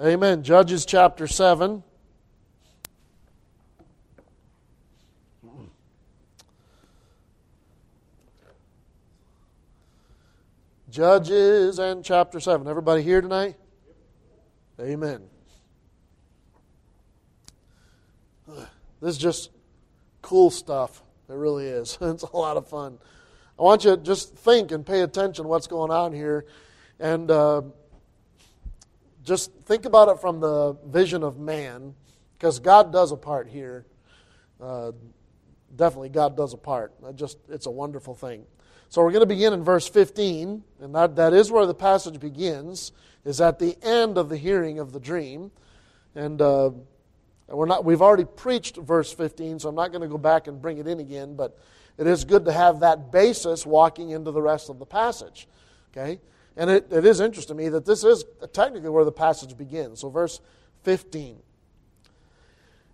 Amen. Judges chapter 7. Judges and chapter 7. Everybody here tonight? Amen. This is just cool stuff. It really is. It's a lot of fun. I want you to just think and pay attention what's going on here. And uh, just think about it from the vision of man, because God does a part here. Uh, definitely, God does a part. just, it's a wonderful thing. So we're going to begin in verse 15, and that, that is where the passage begins, is at the end of the hearing of the dream. And uh, we're not, we've already preached verse 15, so I'm not going to go back and bring it in again, but it is good to have that basis walking into the rest of the passage. Okay? And it, it is interesting to me that this is technically where the passage begins. So, verse 15.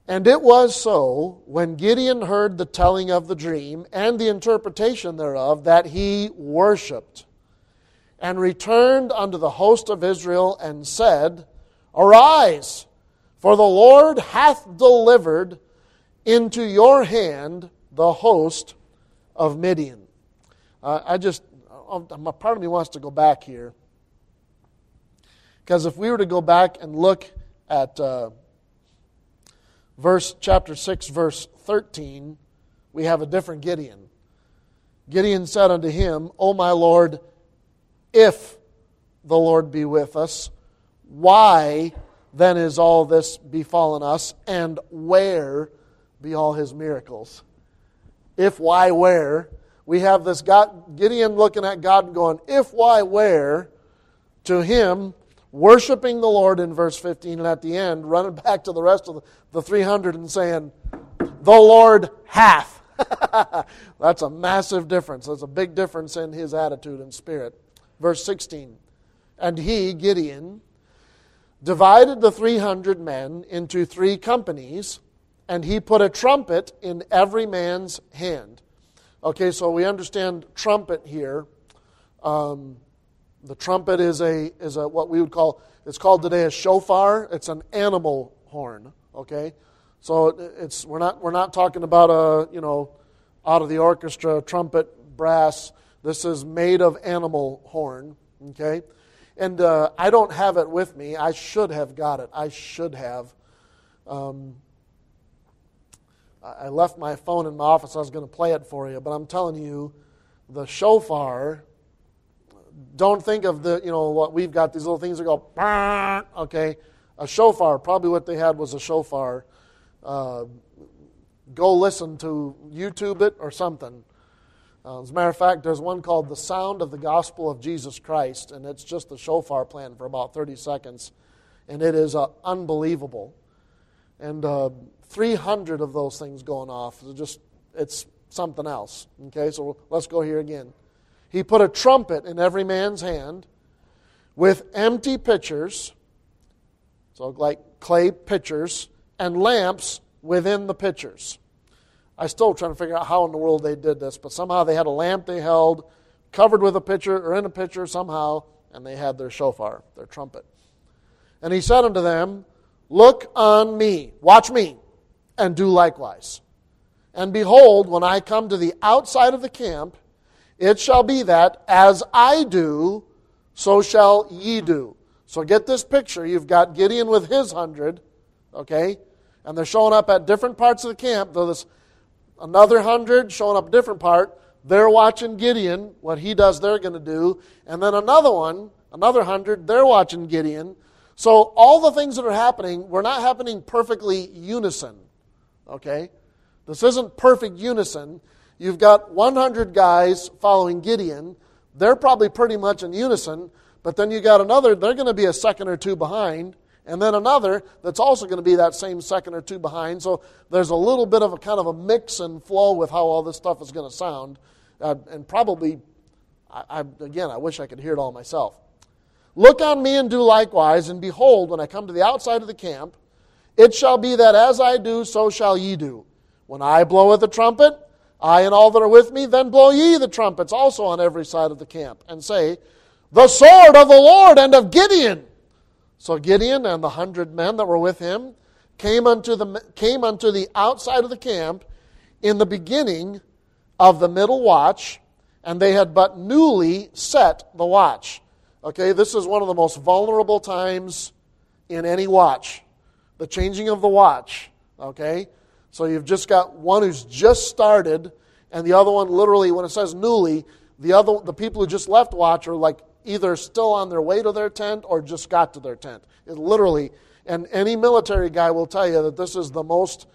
And it was so, when Gideon heard the telling of the dream and the interpretation thereof, that he worshipped, and returned unto the host of Israel, and said, Arise, for the Lord hath delivered into your hand the host of Midian. Uh, I just, uh, part of me wants to go back here. Because if we were to go back and look at. Uh, verse chapter 6 verse 13 we have a different gideon gideon said unto him o my lord if the lord be with us why then is all this befallen us and where be all his miracles if why where we have this god gideon looking at god and going if why where to him worshiping the Lord in verse 15, and at the end, running back to the rest of the, the 300 and saying, The Lord hath. That's a massive difference. That's a big difference in his attitude and spirit. Verse 16 And he, Gideon, divided the 300 men into three companies, and he put a trumpet in every man's hand. Okay, so we understand trumpet here. Um, the trumpet is a is a what we would call it's called today a shofar. It's an animal horn. Okay, so it's we're not we're not talking about a you know out of the orchestra trumpet brass. This is made of animal horn. Okay, and uh, I don't have it with me. I should have got it. I should have. Um, I left my phone in my office. I was going to play it for you, but I'm telling you, the shofar don't think of the, you know, what we've got, these little things that go, okay. A shofar, probably what they had was a shofar. Uh, go listen to YouTube it or something. Uh, as a matter of fact, there's one called The Sound of the Gospel of Jesus Christ, and it's just the shofar playing for about 30 seconds, and it is uh, unbelievable. And uh, 300 of those things going off. It's just, it's something else. Okay, so let's go here again. He put a trumpet in every man's hand with empty pitchers, so like clay pitchers, and lamps within the pitchers. I still trying to figure out how in the world they did this, but somehow they had a lamp they held covered with a pitcher or in a pitcher somehow, and they had their shofar, their trumpet. And he said unto them, Look on me, watch me, and do likewise. And behold, when I come to the outside of the camp, it shall be that as I do, so shall ye do. So get this picture. You've got Gideon with his hundred, okay? And they're showing up at different parts of the camp. This another hundred showing up a different part. They're watching Gideon, what he does, they're going to do. And then another one, another hundred, they're watching Gideon. So all the things that are happening were not happening perfectly unison. Okay? This isn't perfect unison. You've got 100 guys following Gideon. They're probably pretty much in unison, but then you got another, they're going to be a second or two behind, and then another that's also going to be that same second or two behind. So there's a little bit of a kind of a mix and flow with how all this stuff is going to sound. Uh, and probably, I, I, again, I wish I could hear it all myself. Look on me and do likewise, and behold, when I come to the outside of the camp, it shall be that as I do, so shall ye do. When I blow with the trumpet, I and all that are with me, then blow ye the trumpets also on every side of the camp, and say, The sword of the Lord and of Gideon. So Gideon and the hundred men that were with him came unto the, came unto the outside of the camp in the beginning of the middle watch, and they had but newly set the watch. Okay, this is one of the most vulnerable times in any watch the changing of the watch. Okay, so you've just got one who's just started, and the other one, literally, when it says newly, the other the people who just left watch are like either still on their way to their tent or just got to their tent. It literally, and any military guy will tell you that this is the most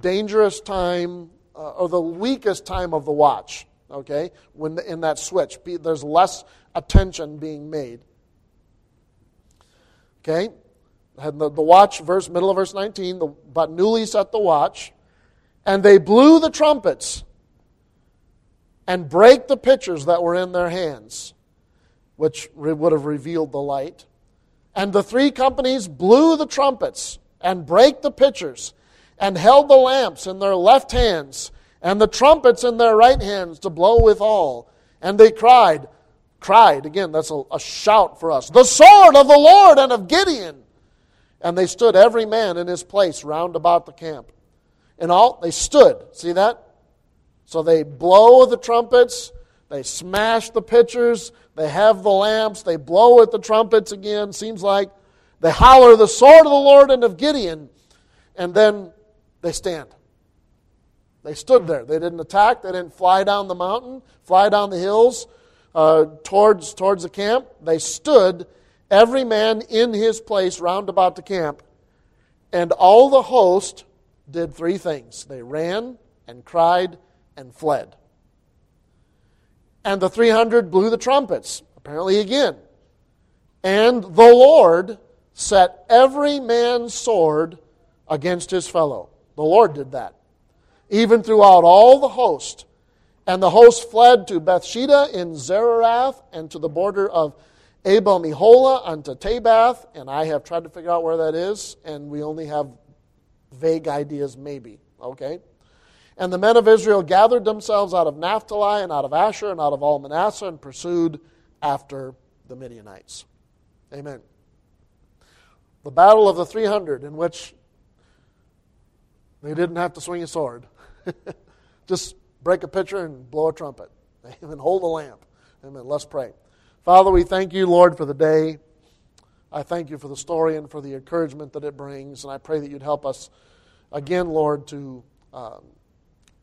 dangerous time uh, or the weakest time of the watch. Okay, when the, in that switch, there's less attention being made. Okay, had the, the watch verse middle of verse 19 the, but newly set the watch and they blew the trumpets and brake the pitchers that were in their hands which would have revealed the light. And the three companies blew the trumpets and brake the pitchers and held the lamps in their left hands and the trumpets in their right hands to blow withal and they cried cried again that's a, a shout for us. The sword of the lord and of gideon and they stood every man in his place round about the camp. And all they stood. See that? So they blow the trumpets, they smash the pitchers, they have the lamps, they blow at the trumpets again, seems like. They holler the sword of the Lord and of Gideon, and then they stand. They stood there. They didn't attack. They didn't fly down the mountain, fly down the hills uh, towards, towards the camp. They stood every man in his place round about the camp. And all the host did three things they ran and cried and fled. And the 300 blew the trumpets, apparently again. And the Lord set every man's sword against his fellow. The Lord did that. Even throughout all the host. And the host fled to Bethsheba in Zererath and to the border of Abel Meholah unto Tabbath, and I have tried to figure out where that is, and we only have vague ideas, maybe. Okay? And the men of Israel gathered themselves out of Naphtali and out of Asher and out of all Manasseh and pursued after the Midianites. Amen. The battle of the 300, in which they didn't have to swing a sword, just break a pitcher and blow a trumpet, and hold a lamp. Amen. Let's pray. Father, we thank you, Lord, for the day. I thank you for the story and for the encouragement that it brings. And I pray that you'd help us again, Lord, to um,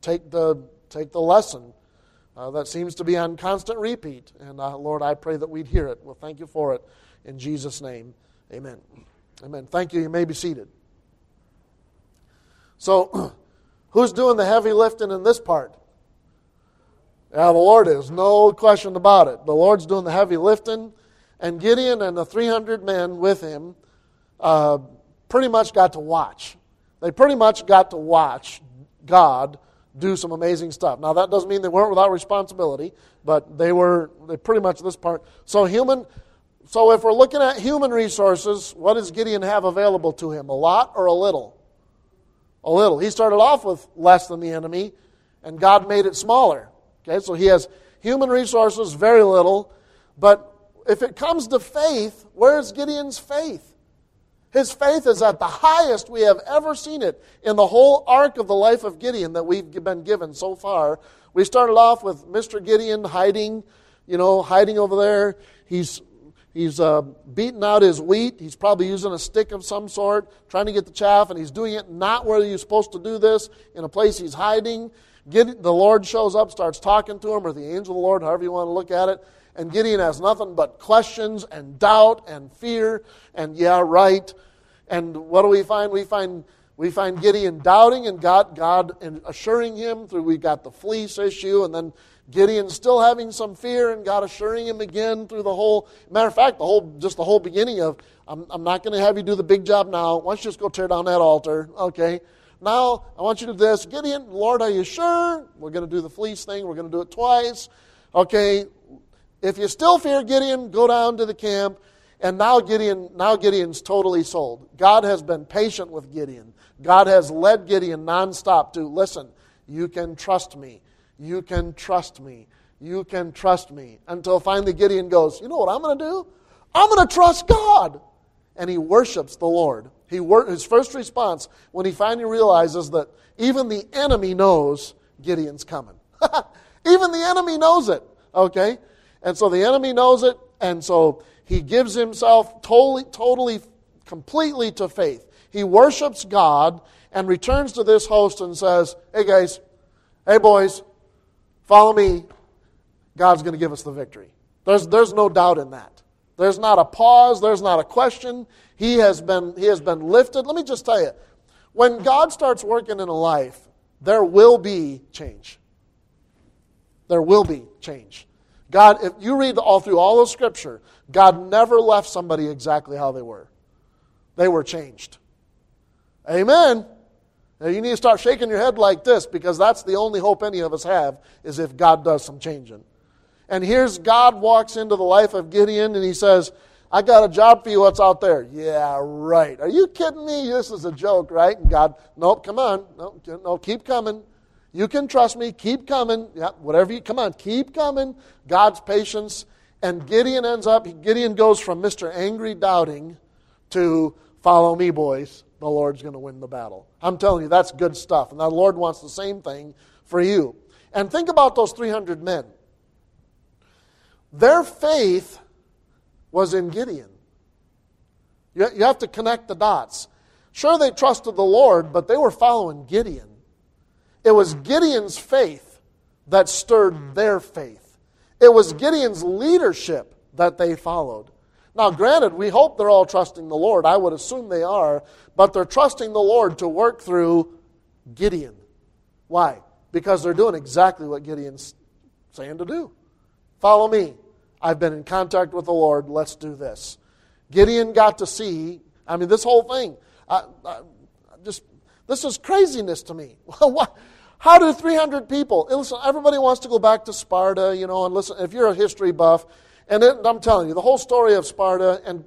take, the, take the lesson uh, that seems to be on constant repeat. And uh, Lord, I pray that we'd hear it. Well, thank you for it. In Jesus' name, amen. Amen. Thank you. You may be seated. So, who's doing the heavy lifting in this part? Yeah, the Lord is, no question about it. The Lord's doing the heavy lifting, and Gideon and the 300 men with him uh, pretty much got to watch. They pretty much got to watch God do some amazing stuff. Now, that doesn't mean they weren't without responsibility, but they were they pretty much this part. So, human. So, if we're looking at human resources, what does Gideon have available to him? A lot or a little? A little. He started off with less than the enemy, and God made it smaller. Okay, so he has human resources, very little. But if it comes to faith, where's Gideon's faith? His faith is at the highest we have ever seen it in the whole arc of the life of Gideon that we've been given so far. We started off with Mr. Gideon hiding, you know, hiding over there. He's he's uh, beating out his wheat. He's probably using a stick of some sort, trying to get the chaff, and he's doing it not where he's supposed to do this, in a place he's hiding. Gideon, the Lord shows up, starts talking to him, or the angel of the Lord, however you want to look at it. And Gideon has nothing but questions and doubt and fear and yeah, right. And what do we find? We find we find Gideon doubting and God, God assuring him through we got the fleece issue, and then Gideon still having some fear, and God assuring him again through the whole. Matter of fact, the whole just the whole beginning of I'm, I'm not going to have you do the big job now. Why don't you just go tear down that altar? Okay, now, I want you to do this. Gideon, Lord, are you sure? We're going to do the fleece thing. We're going to do it twice. Okay, if you still fear Gideon, go down to the camp. And now Gideon, now Gideon's totally sold. God has been patient with Gideon. God has led Gideon nonstop to listen, you can trust me. You can trust me. You can trust me. Until finally Gideon goes, you know what I'm going to do? I'm going to trust God. and he worships the Lord. He his first response when he finally realizes that even the enemy knows Gideon's coming. even the enemy knows it, okay? And so the enemy knows it, and so he gives himself totally, totally, completely to faith. He worships God and returns to this host and says, Hey guys, hey boys, follow me. God's going to give us the victory. There's, there's no doubt in that. There's not a pause, there's not a question. He has, been, he has been lifted. Let me just tell you when God starts working in a life, there will be change. There will be change. God, if you read all through all of Scripture, God never left somebody exactly how they were. They were changed. Amen. Now you need to start shaking your head like this because that's the only hope any of us have is if God does some changing. And here's God walks into the life of Gideon and he says, I got a job for you. What's out there? Yeah, right. Are you kidding me? This is a joke, right? And God, nope, come on. No, no, keep coming. You can trust me. Keep coming. Yeah, whatever you, come on, keep coming. God's patience. And Gideon ends up, Gideon goes from Mr. Angry Doubting to follow me, boys. The Lord's going to win the battle. I'm telling you, that's good stuff. And the Lord wants the same thing for you. And think about those 300 men. Their faith was in Gideon. You have to connect the dots. Sure, they trusted the Lord, but they were following Gideon. It was Gideon's faith that stirred their faith. It was Gideon's leadership that they followed. Now, granted, we hope they're all trusting the Lord. I would assume they are, but they're trusting the Lord to work through Gideon. Why? Because they're doing exactly what Gideon's saying to do. Follow me. I've been in contact with the Lord. Let's do this. Gideon got to see, I mean, this whole thing, I, I just, this is craziness to me. How do 300 people, listen, everybody wants to go back to Sparta, you know, and listen, if you're a history buff, and it, I'm telling you, the whole story of Sparta, and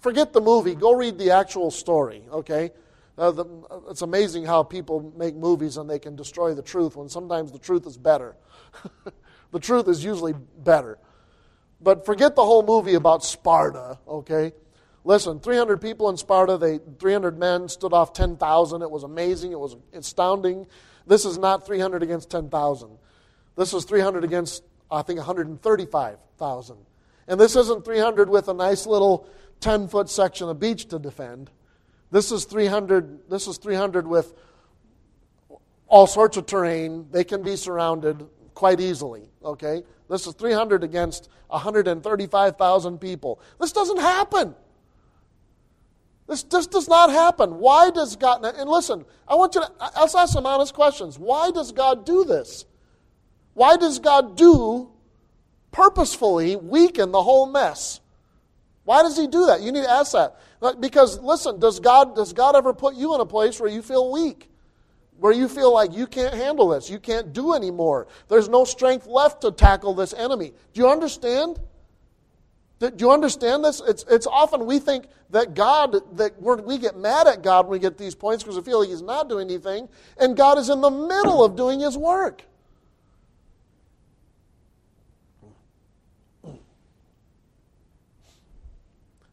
forget the movie, go read the actual story, okay? Uh, the, it's amazing how people make movies and they can destroy the truth when sometimes the truth is better. the truth is usually better. But forget the whole movie about Sparta, okay? Listen, 300 people in Sparta, they 300 men stood off 10,000. It was amazing. It was astounding. This is not 300 against 10,000. This is 300 against I think 135,000. And this isn't 300 with a nice little 10-foot section of beach to defend. This is 300 this is 300 with all sorts of terrain. They can be surrounded quite easily, okay? This is 300 against 135,000 people. This doesn't happen. This, this does not happen. Why does God, and listen, I want you to, let's ask some honest questions. Why does God do this? Why does God do, purposefully weaken the whole mess? Why does He do that? You need to ask that. Because, listen, does God, does God ever put you in a place where you feel weak? Where you feel like you can't handle this, you can't do anymore. There's no strength left to tackle this enemy. Do you understand? Do you understand this? It's, it's often we think that God, that we get mad at God when we get these points because we feel like He's not doing anything, and God is in the middle of doing His work.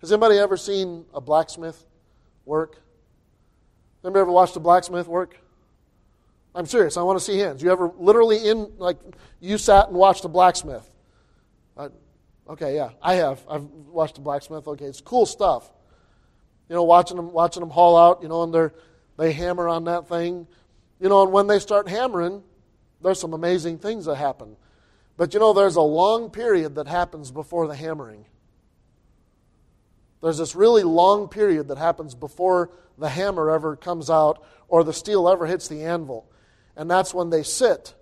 Has anybody ever seen a blacksmith work? Anybody ever watched a blacksmith work? I'm serious. I want to see hands. You ever literally in, like, you sat and watched a blacksmith? Okay, yeah, I have. I've watched a blacksmith. Okay, it's cool stuff. You know, watching them, watching them haul out, you know, and they're, they hammer on that thing. You know, and when they start hammering, there's some amazing things that happen. But you know, there's a long period that happens before the hammering. There's this really long period that happens before the hammer ever comes out or the steel ever hits the anvil. And that's when they sit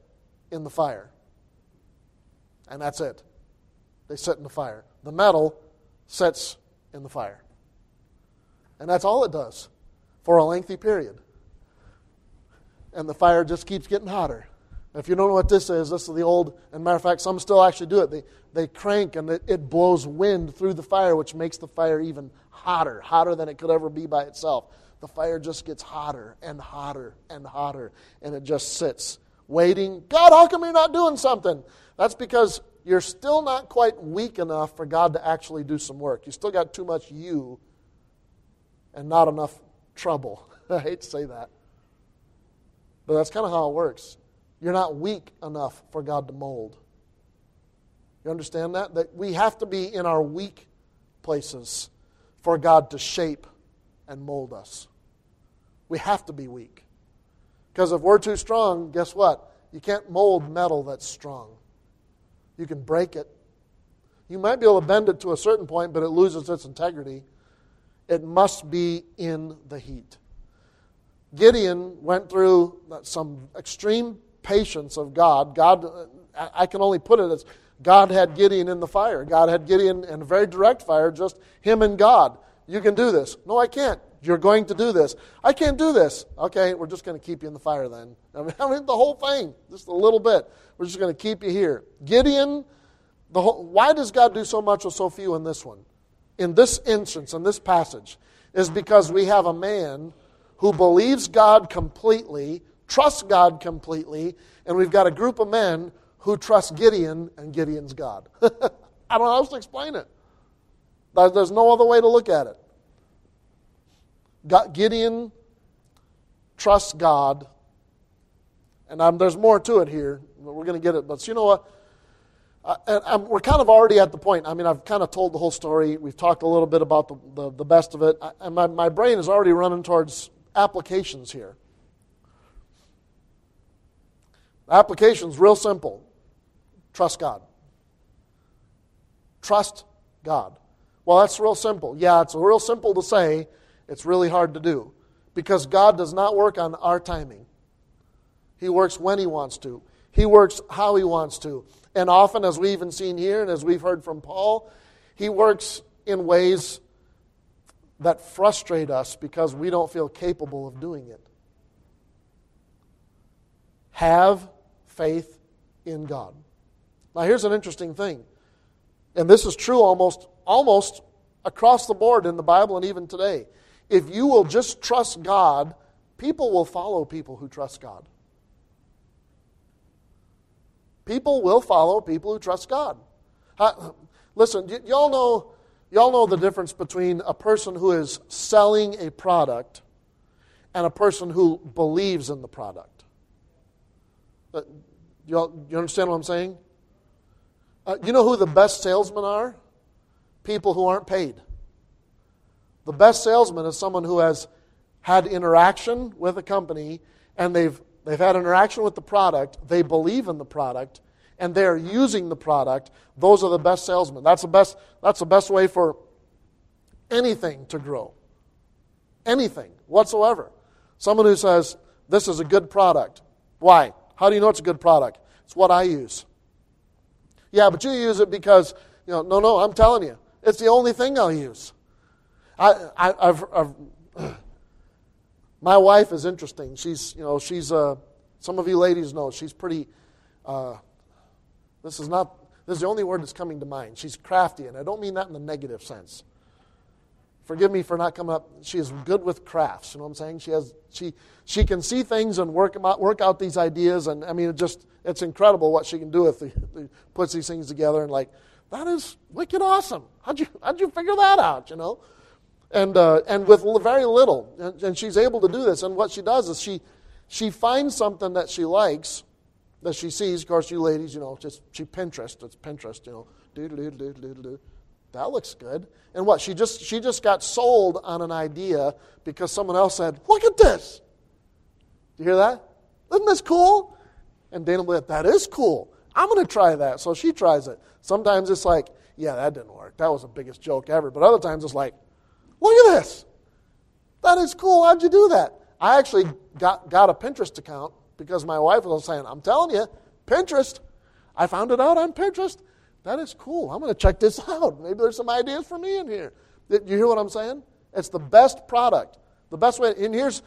in the fire. And that's it. They sit in the fire. The metal sits in the fire. And that's all it does for a lengthy period. And the fire just keeps getting hotter. If you don't know what this is, this is the old, and matter of fact, some still actually do it. They, they crank and it, it blows wind through the fire, which makes the fire even hotter, hotter than it could ever be by itself the fire just gets hotter and hotter and hotter, and it just sits waiting. God, how come you're not doing something? That's because you're still not quite weak enough for God to actually do some work. You still got too much you and not enough trouble. I hate to say that. But that's kind of how it works. You're not weak enough for God to mold. You understand that? That we have to be in our weak places for God to shape and mold us. We have to be weak. Because if we're too strong, guess what? You can't mold metal that's strong. You can break it. You might be able to bend it to a certain point, but it loses its integrity. It must be in the heat. Gideon went through some extreme patience of God. God, I can only put it as God had Gideon in the fire. God had Gideon in a very direct fire, just him and God. You can do this. No, I can't. You're going to do this. I can't do this. Okay, we're just going to keep you in the fire then. I mean, I mean the whole thing, just a little bit. We're just going to keep you here. Gideon, the whole, why does God do so much with so few in this one? In this instance, in this passage, is because we have a man who believes God completely, trusts God completely, and we've got a group of men who trust Gideon and Gideon's God. I don't know how else to explain it. There's no other way to look at it. Gideon trusts God, and I'm, there's more to it here. but We're going to get it, but you know what? Uh, we're kind of already at the point. I mean, I've kind of told the whole story. We've talked a little bit about the, the, the best of it, and my, my brain is already running towards applications here. application's real simple. Trust God. Trust God. Well, that's real simple. Yeah, it's real simple to say, it's really hard to do. Because God does not work on our timing. He works when He wants to, He works how He wants to. And often, as we've even seen here and as we've heard from Paul, He works in ways that frustrate us because we don't feel capable of doing it. Have faith in God. Now, here's an interesting thing, and this is true almost, almost across the board in the Bible and even today. If you will just trust God, people will follow people who trust God. People will follow people who trust God. listen, y- y'all know, y'all know the difference between a person who is selling a product and a person who believes in the product. Uh, y'all, you understand what I'm saying? Uh, you know who the best salesmen are? People who aren't paid. The best salesman is someone who has had interaction with a company and they've, they've had interaction with the product, they believe in the product, and they're using the product. Those are the best salesmen. That's the best, that's the best way for anything to grow. Anything whatsoever. Someone who says, This is a good product. Why? How do you know it's a good product? It's what I use. Yeah, but you use it because, you know, no, no, I'm telling you, it's the only thing I'll use. I, I, have I've my wife is interesting. She's, you know, she's, uh, some of you ladies know, she's pretty, uh, this is not, this is the only word that's coming to mind. She's crafty, and I don't mean that in the negative sense. Forgive me for not coming up. She is good with crafts. You know what I'm saying? She has, she, she can see things and work, out, work out these ideas, and I mean, it just, it's incredible what she can do if she puts these things together and like, that is wicked awesome. How'd you, how'd you figure that out, you know? And, uh, and with very little. And, and she's able to do this. And what she does is she, she finds something that she likes, that she sees. Of course, you ladies, you know, just she Pinterest. It's Pinterest, you know. Do, do, do, do, do. do. That looks good. And what? She just, she just got sold on an idea because someone else said, Look at this. Do you hear that? Isn't this cool? And Dana will that is cool. I'm going to try that. So she tries it. Sometimes it's like, yeah, that didn't work. That was the biggest joke ever. But other times it's like, look at this. That is cool. How'd you do that? I actually got, got a Pinterest account because my wife was saying, I'm telling you, Pinterest. I found it out on Pinterest. That is cool. I'm going to check this out. Maybe there's some ideas for me in here. You hear what I'm saying? It's the best product. The best way. And here's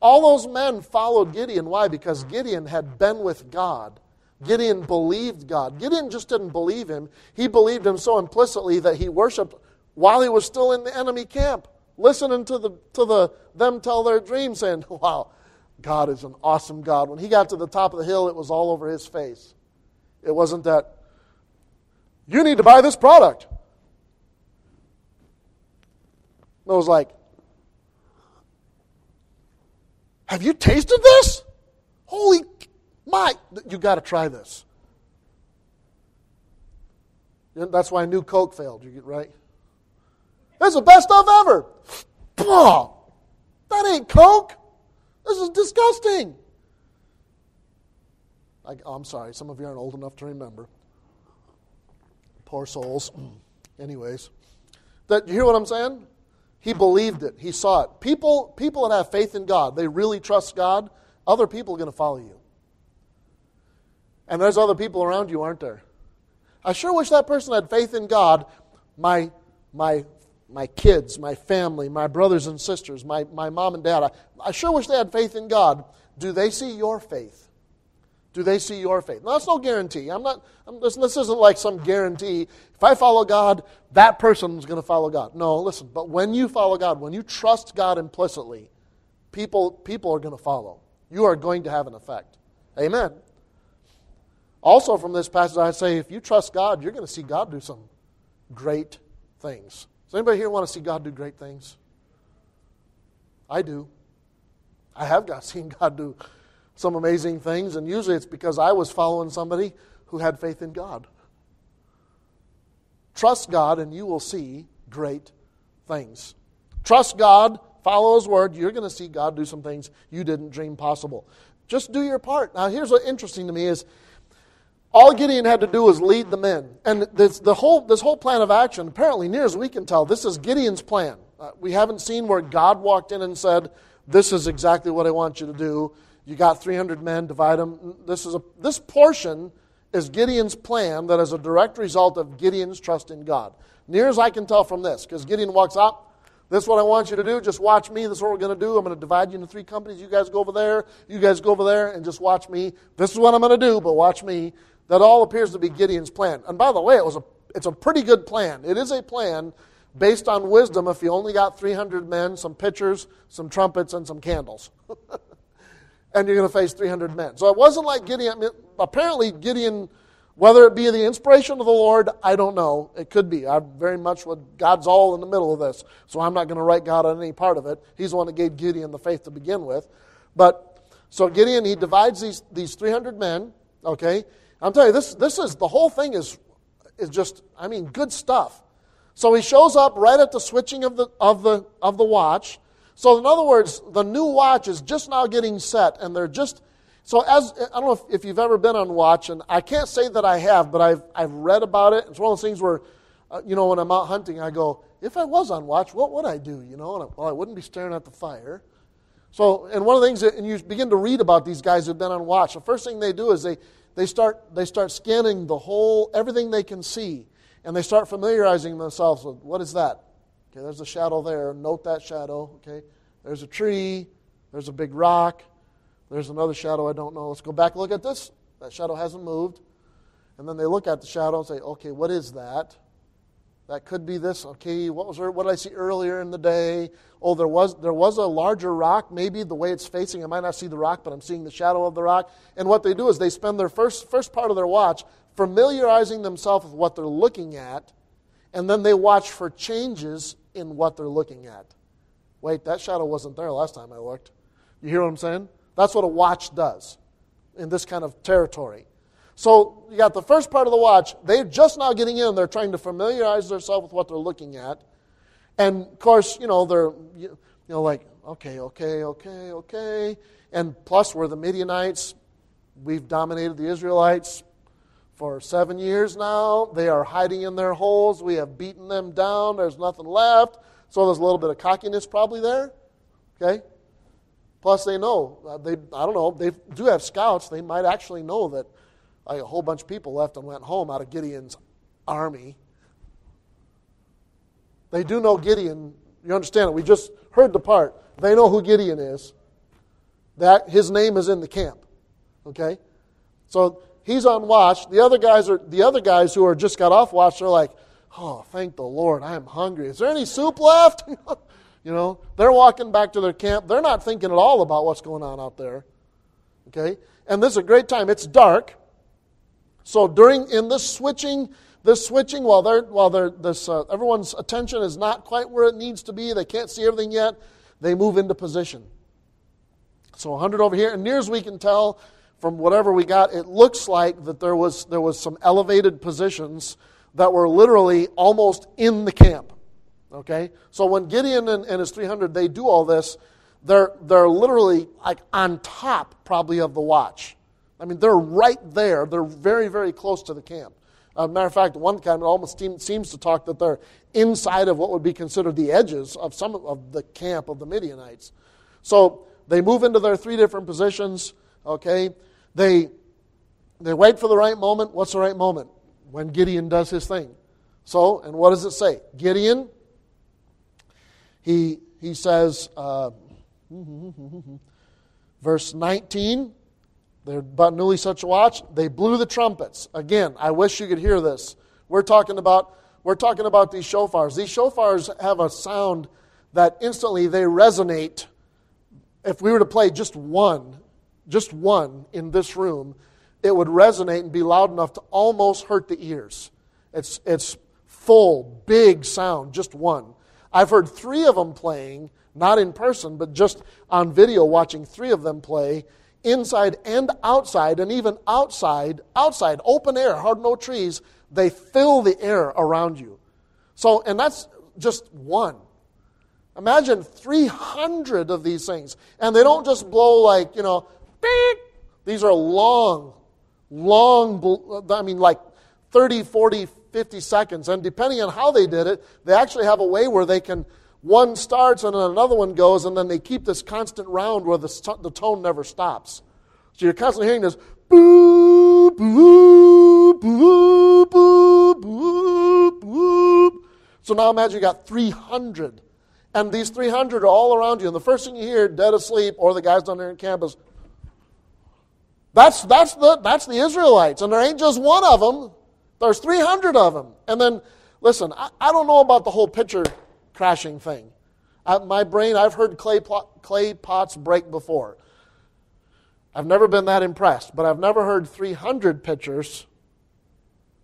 all those men followed Gideon. Why? Because Gideon had been with God. Gideon believed God. Gideon just didn't believe him. He believed him so implicitly that he worshiped while he was still in the enemy camp, listening to, the, to the, them tell their dreams, saying, Wow, God is an awesome God. When he got to the top of the hill, it was all over his face. It wasn't that, you need to buy this product. It was like, Have you tasted this? Holy my, you got to try this. That's why New Coke failed. You get right? That's the best stuff ever. That ain't Coke. This is disgusting. I, oh, I'm sorry, some of you aren't old enough to remember. Poor souls. Anyways, that you hear what I'm saying? He believed it. He saw it. People, people that have faith in God, they really trust God. Other people are going to follow you. And there's other people around you, aren't there? I sure wish that person had faith in God. My, my, my kids, my family, my brothers and sisters, my, my mom and dad, I, I sure wish they had faith in God. Do they see your faith? Do they see your faith? Now, that's no guarantee. I'm not, I'm, this, this isn't like some guarantee. If I follow God, that person is going to follow God. No, listen, but when you follow God, when you trust God implicitly, people, people are going to follow. You are going to have an effect. Amen. Also, from this passage, I say if you trust God, you're going to see God do some great things. Does anybody here want to see God do great things? I do. I have got seen God do some amazing things, and usually it's because I was following somebody who had faith in God. Trust God, and you will see great things. Trust God, follow His word, you're going to see God do some things you didn't dream possible. Just do your part. Now, here's what's interesting to me is all Gideon had to do was lead the men. And this, the whole, this whole plan of action, apparently, near as we can tell, this is Gideon's plan. Uh, we haven't seen where God walked in and said, This is exactly what I want you to do. You got 300 men, divide them. This, is a, this portion is Gideon's plan that is a direct result of Gideon's trust in God. Near as I can tell from this, because Gideon walks out, this is what I want you to do. Just watch me. This is what we're going to do. I'm going to divide you into three companies. You guys go over there. You guys go over there and just watch me. This is what I'm going to do, but watch me. That all appears to be Gideon's plan. And by the way, it was a, it's a pretty good plan. It is a plan based on wisdom if you only got 300 men, some pitchers, some trumpets, and some candles. and you're going to face 300 men. So it wasn't like Gideon. Apparently, Gideon, whether it be the inspiration of the Lord, I don't know. It could be. I very much what God's all in the middle of this, so I'm not going to write God on any part of it. He's the one that gave Gideon the faith to begin with. But so Gideon, he divides these these 300 men. Okay, I'm telling you, this this is the whole thing is is just I mean good stuff. So he shows up right at the switching of the of the of the watch. So, in other words, the new watch is just now getting set, and they're just. So, as I don't know if, if you've ever been on watch, and I can't say that I have, but I've, I've read about it. It's one of those things where, uh, you know, when I'm out hunting, I go, if I was on watch, what would I do? You know, and I, well, I wouldn't be staring at the fire. So, and one of the things that, and you begin to read about these guys who've been on watch, the first thing they do is they, they, start, they start scanning the whole, everything they can see, and they start familiarizing themselves with what is that? Okay, there's a shadow there. Note that shadow. Okay, there's a tree. There's a big rock. There's another shadow I don't know. Let's go back and look at this. That shadow hasn't moved. And then they look at the shadow and say, okay, what is that? That could be this. Okay, what was there, what did I see earlier in the day? Oh, there was there was a larger rock. Maybe the way it's facing, I might not see the rock, but I'm seeing the shadow of the rock. And what they do is they spend their first first part of their watch familiarizing themselves with what they're looking at, and then they watch for changes in what they're looking at. Wait, that shadow wasn't there last time I looked. You hear what I'm saying? That's what a watch does in this kind of territory. So you got the first part of the watch. They're just now getting in. They're trying to familiarize themselves with what they're looking at. And of course, you know, they're you know like, okay, okay, okay, okay. And plus we're the Midianites. We've dominated the Israelites for seven years now. They are hiding in their holes. We have beaten them down. There's nothing left. So there's a little bit of cockiness probably there. Okay? Plus, they know, uh, they, I don't know, they do have scouts. They might actually know that a whole bunch of people left and went home out of Gideon's army. They do know Gideon. You understand it? We just heard the part. They know who Gideon is. That his name is in the camp. Okay? So he's on watch. The other guys are the other guys who are just got off watch. They're like, "Oh, thank the Lord, I am hungry. Is there any soup left?" you know, they're walking back to their camp. They're not thinking at all about what's going on out there. Okay, and this is a great time. It's dark, so during in this switching, this switching while they're while they're this uh, everyone's attention is not quite where it needs to be. They can't see everything yet. They move into position. So 100 over here. And near as we can tell from whatever we got, it looks like that there was, there was some elevated positions that were literally almost in the camp. Okay? So when Gideon and, and his 300, they do all this, they're, they're literally like on top probably of the watch. I mean, they're right there. They're very, very close to the camp. Uh, matter of fact, one kind almost seems to talk that they're inside of what would be considered the edges of some of the camp of the Midianites. So they move into their three different positions. Okay, they they wait for the right moment. What's the right moment? When Gideon does his thing. So, and what does it say? Gideon. He he says, uh, verse nineteen. They're about newly such a watch. They blew the trumpets. Again, I wish you could hear this. We're talking about we're talking about these shofars. These shofars have a sound that instantly they resonate. If we were to play just one, just one in this room, it would resonate and be loud enough to almost hurt the ears. It's, it's full, big sound, just one. I've heard three of them playing, not in person, but just on video, watching three of them play, inside and outside, and even outside, outside, open air, hard no trees, they fill the air around you. So, and that's just one. Imagine 300 of these things. And they don't just blow like, you know, beep. These are long, long, I mean, like 30, 40, 50 seconds. And depending on how they did it, they actually have a way where they can, one starts and then another one goes, and then they keep this constant round where the, the tone never stops. So you're constantly hearing this boop, boop, boop, boop, boop, boop. So now imagine you got 300. And these 300 are all around you. And the first thing you hear, dead asleep, or the guys down there in campus, that's, that's, the, that's the Israelites. And there ain't just one of them, there's 300 of them. And then, listen, I, I don't know about the whole pitcher crashing thing. I, my brain, I've heard clay, plot, clay pots break before. I've never been that impressed, but I've never heard 300 pitchers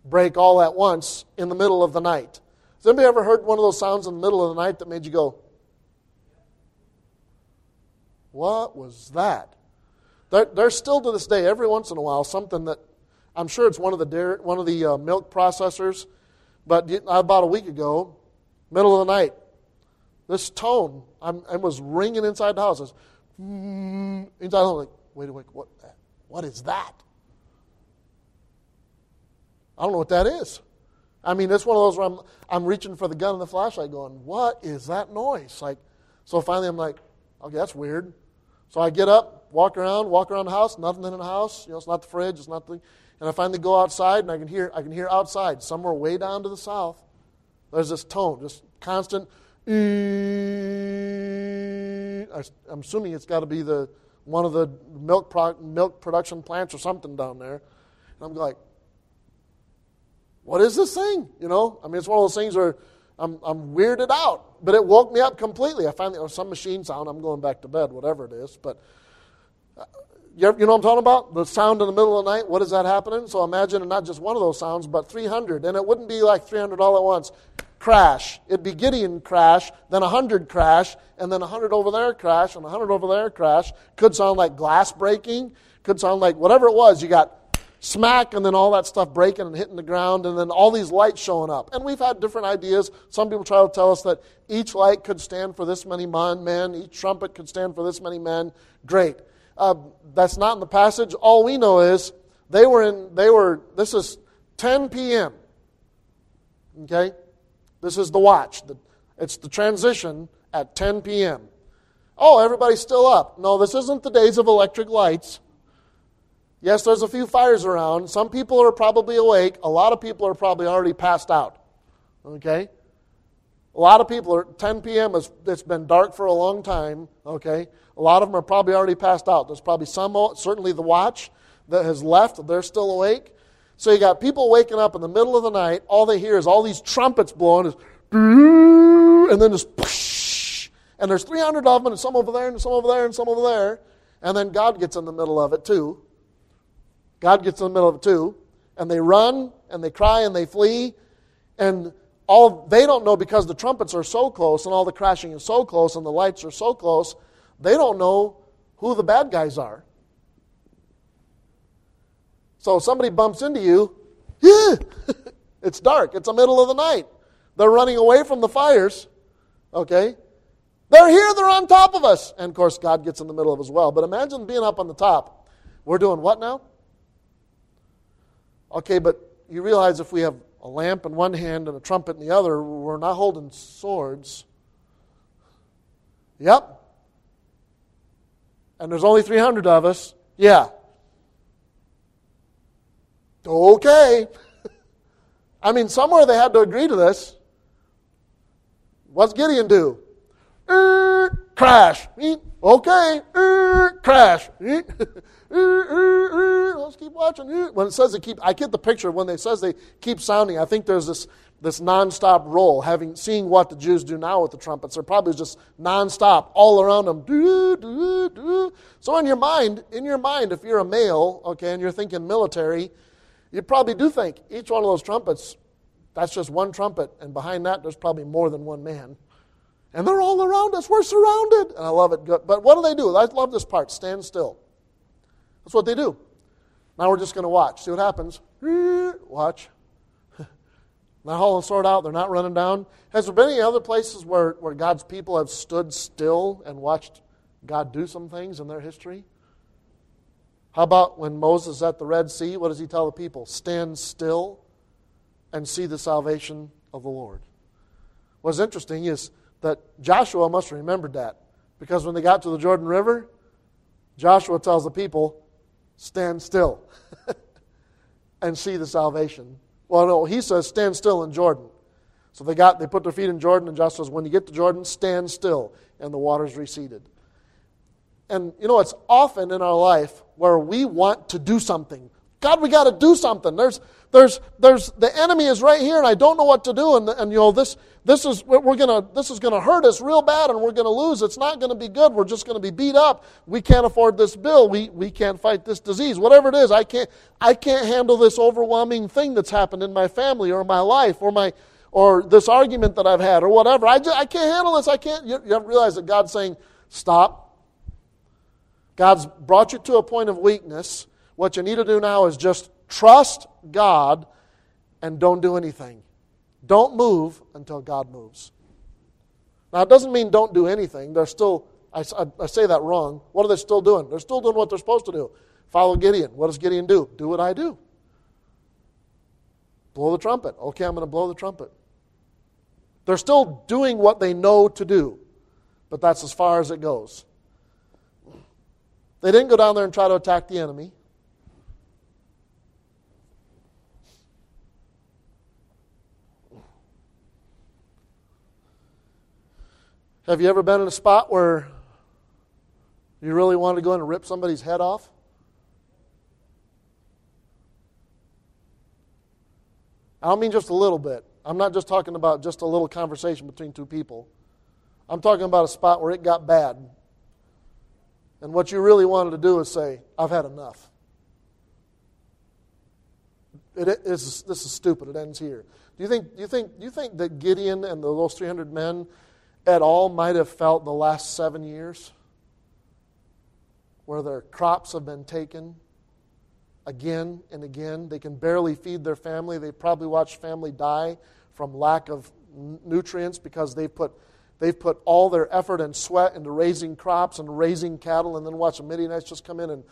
break all at once in the middle of the night. Has anybody ever heard one of those sounds in the middle of the night that made you go, What was that? There, there's still to this day, every once in a while, something that I'm sure it's one of the dairy, one of the uh, milk processors, but about a week ago, middle of the night, this tone I'm, I was ringing inside the house. Was, mm, inside the house, like, wait a minute, what, what is that? I don't know what that is. I mean, it's one of those where I'm, I'm reaching for the gun and the flashlight going, what is that noise? Like, so finally I'm like, okay, that's weird. So I get up, walk around, walk around the house, nothing in the house. You know, it's not the fridge, it's not the, and I finally go outside and I can hear, I can hear outside, somewhere way down to the south, there's this tone, just constant, I'm assuming it's got to be the, one of the milk, pro, milk production plants or something down there. And I'm like, what is this thing? You know, I mean, it's one of those things where I'm, I'm weirded out, but it woke me up completely. I finally, or some machine sound, I'm going back to bed, whatever it is. But uh, you, you know what I'm talking about? The sound in the middle of the night, what is that happening? So imagine not just one of those sounds, but 300. And it wouldn't be like 300 all at once. Crash. It'd be Gideon crash, then 100 crash, and then 100 over there crash, and 100 over there crash. Could sound like glass breaking, could sound like whatever it was. You got smack, and then all that stuff breaking and hitting the ground, and then all these lights showing up. And we've had different ideas. Some people try to tell us that each light could stand for this many men, each trumpet could stand for this many men. Great. Uh, that's not in the passage. All we know is they were in, they were, this is 10 p.m. Okay? This is the watch. It's the transition at 10 p.m. Oh, everybody's still up. No, this isn't the days of electric lights. Yes, there's a few fires around. Some people are probably awake. A lot of people are probably already passed out. Okay? A lot of people are, 10 p.m., is, it's been dark for a long time. Okay? A lot of them are probably already passed out. There's probably some, certainly the watch that has left, they're still awake. So you got people waking up in the middle of the night. All they hear is all these trumpets blowing, and then just, and there's 300 of them, and some over there, and some over there, and some over there. And then God gets in the middle of it too. God gets in the middle of it too. And they run and they cry and they flee. And all they don't know because the trumpets are so close and all the crashing is so close and the lights are so close, they don't know who the bad guys are. So somebody bumps into you, yeah, it's dark, it's the middle of the night. They're running away from the fires, okay? They're here, they're on top of us. And of course, God gets in the middle of as well. But imagine being up on the top. We're doing what now? Okay, but you realize if we have a lamp in one hand and a trumpet in the other, we're not holding swords. Yep. And there's only 300 of us. Yeah. Okay. I mean, somewhere they had to agree to this. What's Gideon do? Er, crash. Okay. Er, crash. Let's keep watching. When it says they keep, I get the picture when they says they keep sounding. I think there's this this nonstop roll. Having seeing what the Jews do now with the trumpets, they're probably just nonstop all around them. Do, do, do. So in your mind, in your mind, if you're a male, okay, and you're thinking military, you probably do think each one of those trumpets, that's just one trumpet, and behind that there's probably more than one man. And they're all around us. We're surrounded. And I love it. But what do they do? I love this part. Stand still. That's what they do. Now we're just going to watch. See what happens. Watch. Not hauling the sword out. They're not running down. Has there been any other places where, where God's people have stood still and watched God do some things in their history? How about when Moses at the Red Sea? What does he tell the people? Stand still and see the salvation of the Lord. What's interesting is that Joshua must have remembered that because when they got to the Jordan River, Joshua tells the people, stand still and see the salvation. Well, no, he says, stand still in Jordan. So they got they put their feet in Jordan, and Joshua says, when you get to Jordan, stand still, and the waters receded. And you know, it's often in our life where we want to do something. God, we got to do something. There's, there's, there's, the enemy is right here, and I don't know what to do. And, and you know, this, this is we're gonna, this is gonna hurt us real bad, and we're gonna lose. It's not gonna be good. We're just gonna be beat up. We can't afford this bill. We, we can't fight this disease. Whatever it is, I can't, I can't handle this overwhelming thing that's happened in my family or my life or my, or this argument that I've had or whatever. I, just, I can't handle this. I can't. You, you realize that God's saying, stop. God's brought you to a point of weakness. What you need to do now is just trust God and don't do anything. Don't move until God moves. Now, it doesn't mean don't do anything. They're still, I, I, say that wrong. What are they still doing? They're still doing what they're supposed to do. Follow Gideon. What does Gideon do? Do what I do. Blow the trumpet. Okay, I'm going to blow the trumpet. They're still doing what they know to do, but that's as far as it goes. They didn't go down there and try to attack the enemy. Have you ever been in a spot where you really wanted to go in and rip somebody's head off? I don't mean just a little bit. I'm not just talking about just a little conversation between two people. I'm talking about a spot where it got bad. And what you really wanted to do is say, I've had enough. It is, this is stupid. It ends here. Do you think, do you think, do you think that Gideon and those 300 men at all might have felt the last seven years where their crops have been taken again and again. They can barely feed their family. They probably watched family die from lack of nutrients because they've put, they've put all their effort and sweat into raising crops and raising cattle, and then watch the Midianites just come in and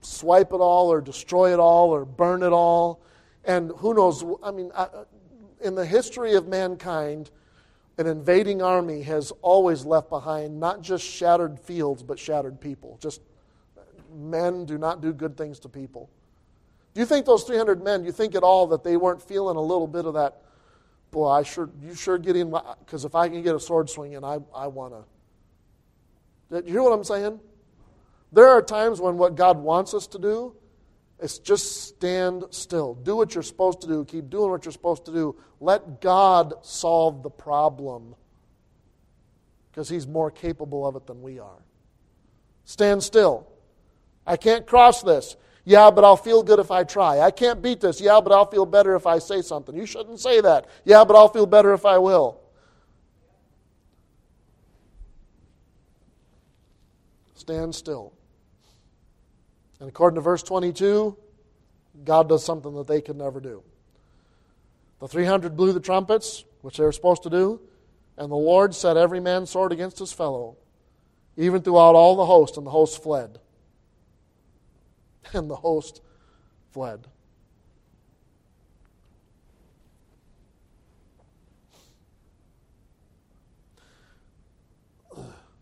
swipe it all or destroy it all or burn it all. And who knows? I mean, in the history of mankind, an invading army has always left behind not just shattered fields, but shattered people. Just men do not do good things to people. Do you think those 300 men, you think at all that they weren't feeling a little bit of that, boy, I sure, you sure get in, because if I can get a sword swinging, I, I want to. You hear what I'm saying? There are times when what God wants us to do it's just stand still. Do what you're supposed to do. Keep doing what you're supposed to do. Let God solve the problem because He's more capable of it than we are. Stand still. I can't cross this. Yeah, but I'll feel good if I try. I can't beat this. Yeah, but I'll feel better if I say something. You shouldn't say that. Yeah, but I'll feel better if I will. Stand still. And according to verse 22, God does something that they could never do. The 300 blew the trumpets, which they were supposed to do, and the Lord set every man's sword against his fellow, even throughout all the host, and the host fled. And the host fled.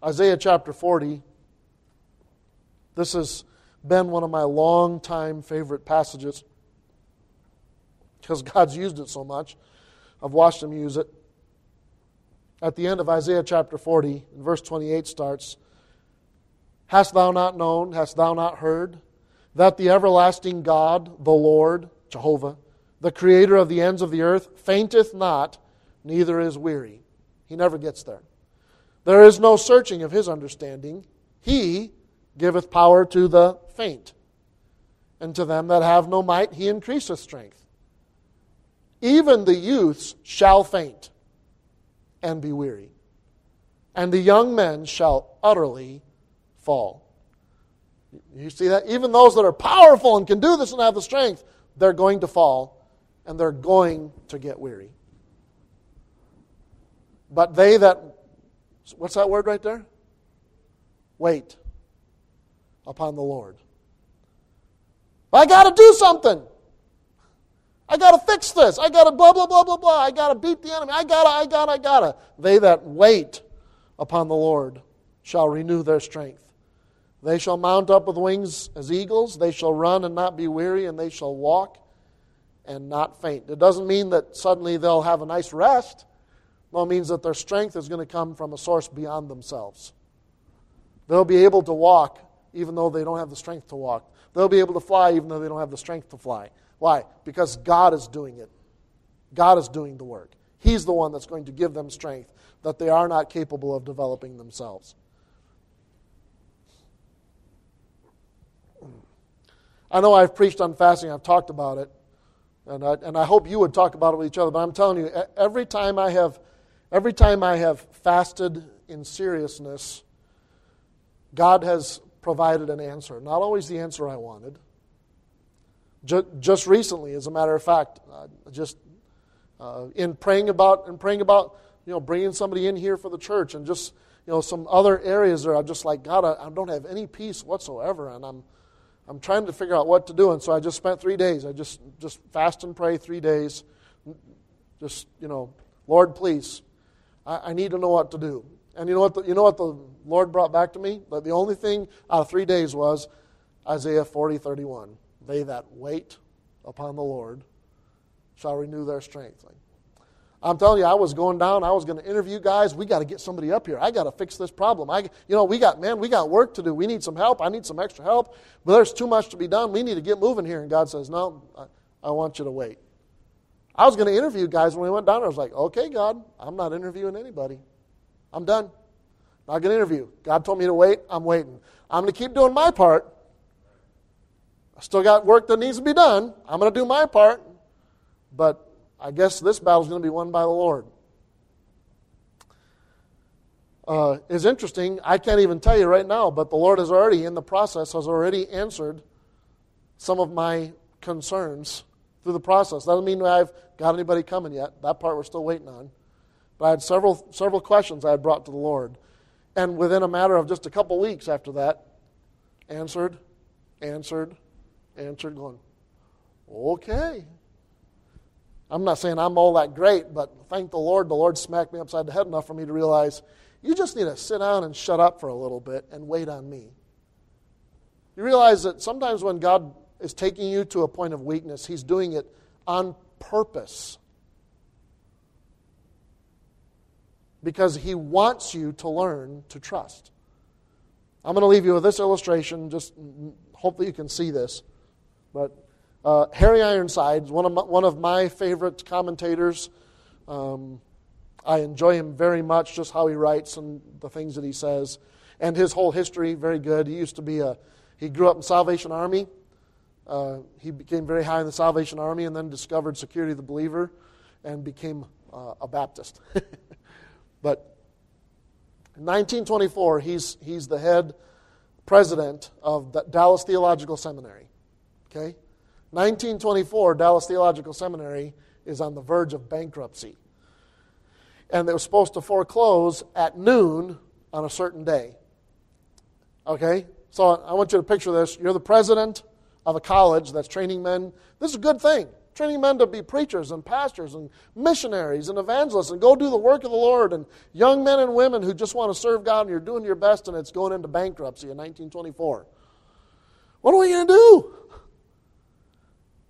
Isaiah chapter 40. This has been one of my long-time favorite passages because God's used it so much. I've watched Him use it. At the end of Isaiah chapter 40, verse 28 starts Hast thou not known, hast thou not heard, that the everlasting God, the Lord, Jehovah, the creator of the ends of the earth, fainteth not, neither is weary? He never gets there. There is no searching of his understanding. He giveth power to the faint, and to them that have no might he increaseth strength. Even the youths shall faint and be weary, and the young men shall utterly fall. You see that? Even those that are powerful and can do this and have the strength, they're going to fall and they're going to get weary. But they that, what's that word right there? Wait upon the Lord. I got to do something. I got to fix this. I got to blah, blah, blah, blah, blah. I got to beat the enemy. I got to, I got to, I got to. They that wait upon the Lord shall renew their strength. They shall mount up with wings as eagles. They shall run and not be weary, and they shall walk and not faint. It doesn't mean that suddenly they'll have a nice rest. No, it means that their strength is going to come from a source beyond themselves. They'll be able to walk even though they don't have the strength to walk. They'll be able to fly even though they don't have the strength to fly. Why? Because God is doing it. God is doing the work. He's the one that's going to give them strength that they are not capable of developing themselves. I know I've preached on fasting, I've talked about it, and I, and I hope you would talk about it with each other, but I'm telling you, every time I have, every time I have fasted in seriousness, God has provided an answer. Not always the answer I wanted. Just recently, as a matter of fact, uh, just uh, in praying about and praying about, you know, bringing somebody in here for the church, and just you know some other areas there, I'm just like God, I, I don't have any peace whatsoever, and I'm I'm trying to figure out what to do. And so I just spent three days. I just just fast and pray three days. Just you know, Lord, please, I, I need to know what to do. And you know what? The, you know what the Lord brought back to me? That the only thing out of three days was Isaiah 40, 31. They that wait upon the Lord shall renew their strength. I'm telling you, I was going down. I was going to interview guys. We got to get somebody up here. I got to fix this problem. I, you know, we got man, we got work to do. We need some help. I need some extra help. But there's too much to be done. We need to get moving here. And God says, No, I, I want you to wait. I was going to interview guys when we went down. I was like, Okay, God, I'm not interviewing anybody. I'm done. Not going to interview. God told me to wait. I'm waiting. I'm going to keep doing my part. I still got work that needs to be done. I'm going to do my part. But I guess this battle is going to be won by the Lord. Uh, is interesting. I can't even tell you right now, but the Lord has already, in the process, has already answered some of my concerns through the process. That doesn't mean I've got anybody coming yet. That part we're still waiting on. But I had several, several questions I had brought to the Lord. And within a matter of just a couple weeks after that, answered, answered, answered, going, okay. I'm not saying I'm all that great, but thank the Lord, the Lord smacked me upside the head enough for me to realize you just need to sit down and shut up for a little bit and wait on me. You realize that sometimes when God is taking you to a point of weakness, He's doing it on purpose. because He wants you to learn to trust. I'm going to leave you with this illustration, just mm, mm, hopefully you can see this. But uh, Harry Ironside, is one of my, one of my favorite commentators. Um, I enjoy him very much, just how he writes and the things that he says, and his whole history. Very good. He used to be a. He grew up in Salvation Army. Uh, he became very high in the Salvation Army, and then discovered Security of the Believer, and became uh, a Baptist. But in 1924, he's, he's the head president of the Dallas Theological Seminary. Okay? 1924, Dallas Theological Seminary is on the verge of bankruptcy. And they were supposed to foreclose at noon on a certain day. Okay? So I want you to picture this. You're the president of a college that's training men. This is a good thing. Training men to be preachers and pastors and missionaries and evangelists and go do the work of the Lord. And young men and women who just want to serve God and you're doing your best and it's going into bankruptcy in 1924. What are we going to do?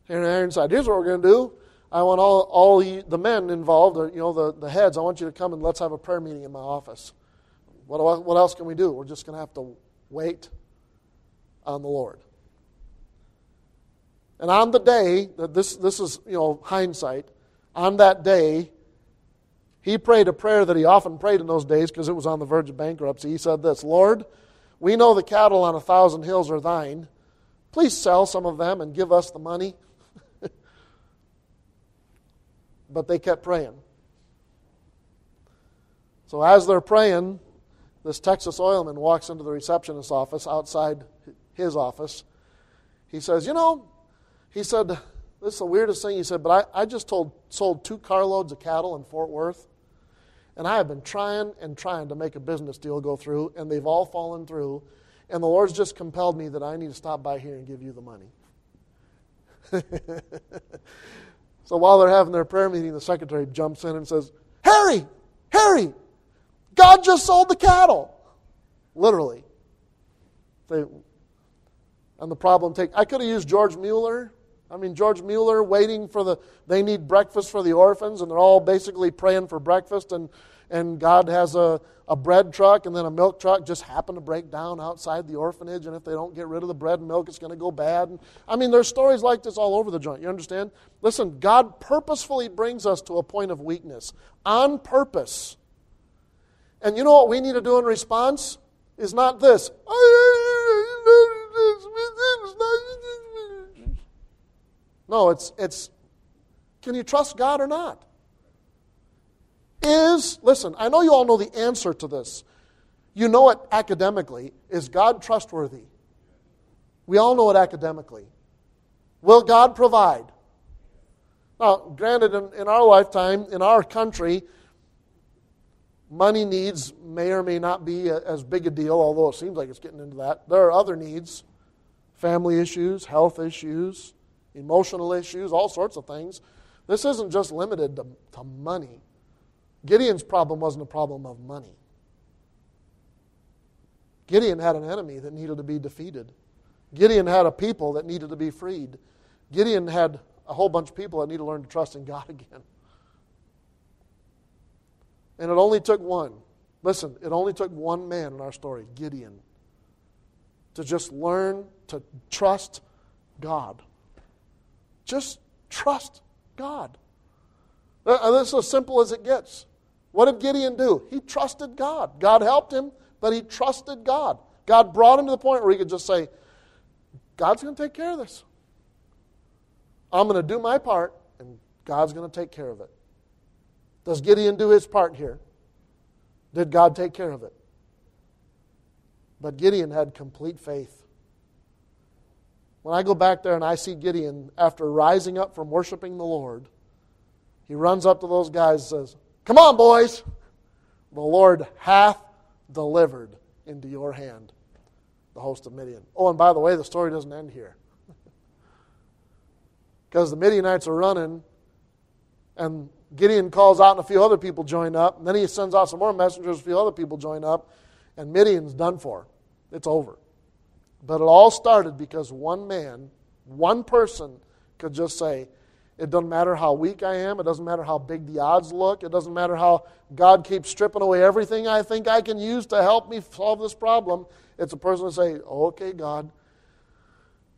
Here inside, here's what we're going to do. I want all, all the men involved, you know, the, the heads, I want you to come and let's have a prayer meeting in my office. What, what else can we do? We're just going to have to wait on the Lord. And on the day, that this, this is, you know, hindsight, on that day, he prayed a prayer that he often prayed in those days because it was on the verge of bankruptcy. He said this Lord, we know the cattle on a thousand hills are thine. Please sell some of them and give us the money. But they kept praying. So as they're praying, this Texas oilman walks into the receptionist's office outside his office. He says, You know, he said, This is the weirdest thing. He said, But I, I just told, sold two carloads of cattle in Fort Worth, and I have been trying and trying to make a business deal go through, and they've all fallen through. And the Lord's just compelled me that I need to stop by here and give you the money. so while they're having their prayer meeting, the secretary jumps in and says, Harry, Harry, God just sold the cattle. Literally. They, and the problem take. I could have used George Mueller. I mean, George Mueller waiting for the, they need breakfast for the orphans, and they're all basically praying for breakfast, and, and God has a, a bread truck and then a milk truck just happen to break down outside the orphanage, and if they don't get rid of the bread and milk, it's going to go bad. And, I mean, there's stories like this all over the joint. You understand? Listen, God purposefully brings us to a point of weakness on purpose. And you know what we need to do in response? Is not this. No, it's, it's can you trust God or not? Is, listen, I know you all know the answer to this. You know it academically. Is God trustworthy? We all know it academically. Will God provide? Now, granted, in, in our lifetime, in our country, money needs may or may not be a, as big a deal, although it seems like it's getting into that. There are other needs family issues, health issues, emotional issues, all sorts of things. This isn't just limited to, to money. Gideon's problem wasn't a problem of money. Gideon had an enemy that needed to be defeated. Gideon had a people that needed to be freed. Gideon had a whole bunch of people that need to learn to trust in God again. And it only took one. Listen, it only took one man in our story, Gideon, to just learn to trust God. Just trust God. Uh, this is as simple as it gets. What did Gideon do? He trusted God. God helped him, but he trusted God. God brought him to the point where he could just say, God's going to take care of this. I'm going to do my part, and God's going to take care of it. Does Gideon do his part here? Did God take care of it? But Gideon had complete faith. When I go back there and I see Gideon, after rising up from worshiping the Lord, he runs up to those guys and says, Come on, boys. The Lord hath delivered into your hand the host of Midian. Oh, and by the way, the story doesn't end here. Because the Midianites are running, and Gideon calls out, and a few other people join up. And then he sends out some more messengers, a few other people join up, and Midian's done for. It's over. But it all started because one man, one person, could just say, It doesn't matter how weak I am. It doesn't matter how big the odds look. It doesn't matter how God keeps stripping away everything I think I can use to help me solve this problem. It's a person to say, Okay, God,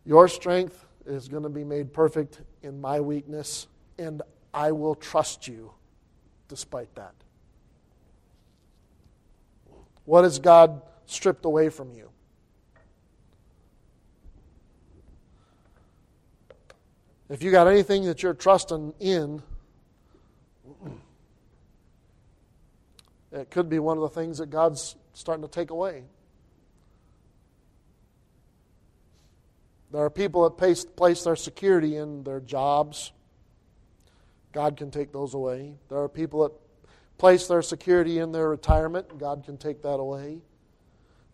your strength is going to be made perfect in my weakness, and I will trust you despite that. What has God stripped away from you? If you got anything that you're trusting in, it could be one of the things that God's starting to take away. There are people that place, place their security in their jobs. God can take those away. There are people that place their security in their retirement. God can take that away.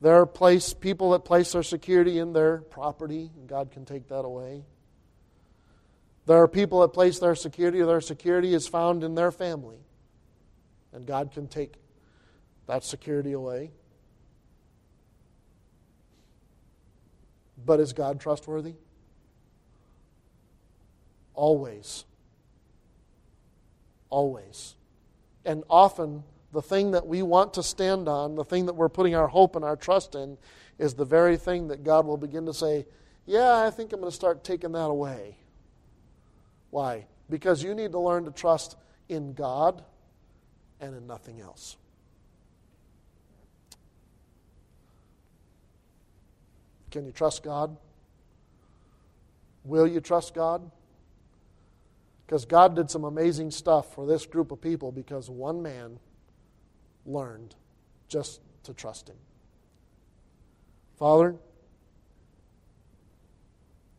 There are place, people that place their security in their property. God can take that away. There are people that place their security, their security is found in their family. And God can take that security away. But is God trustworthy? Always. Always. And often, the thing that we want to stand on, the thing that we're putting our hope and our trust in, is the very thing that God will begin to say, Yeah, I think I'm going to start taking that away. Why? Because you need to learn to trust in God and in nothing else. Can you trust God? Will you trust God? Because God did some amazing stuff for this group of people because one man learned just to trust Him. Father,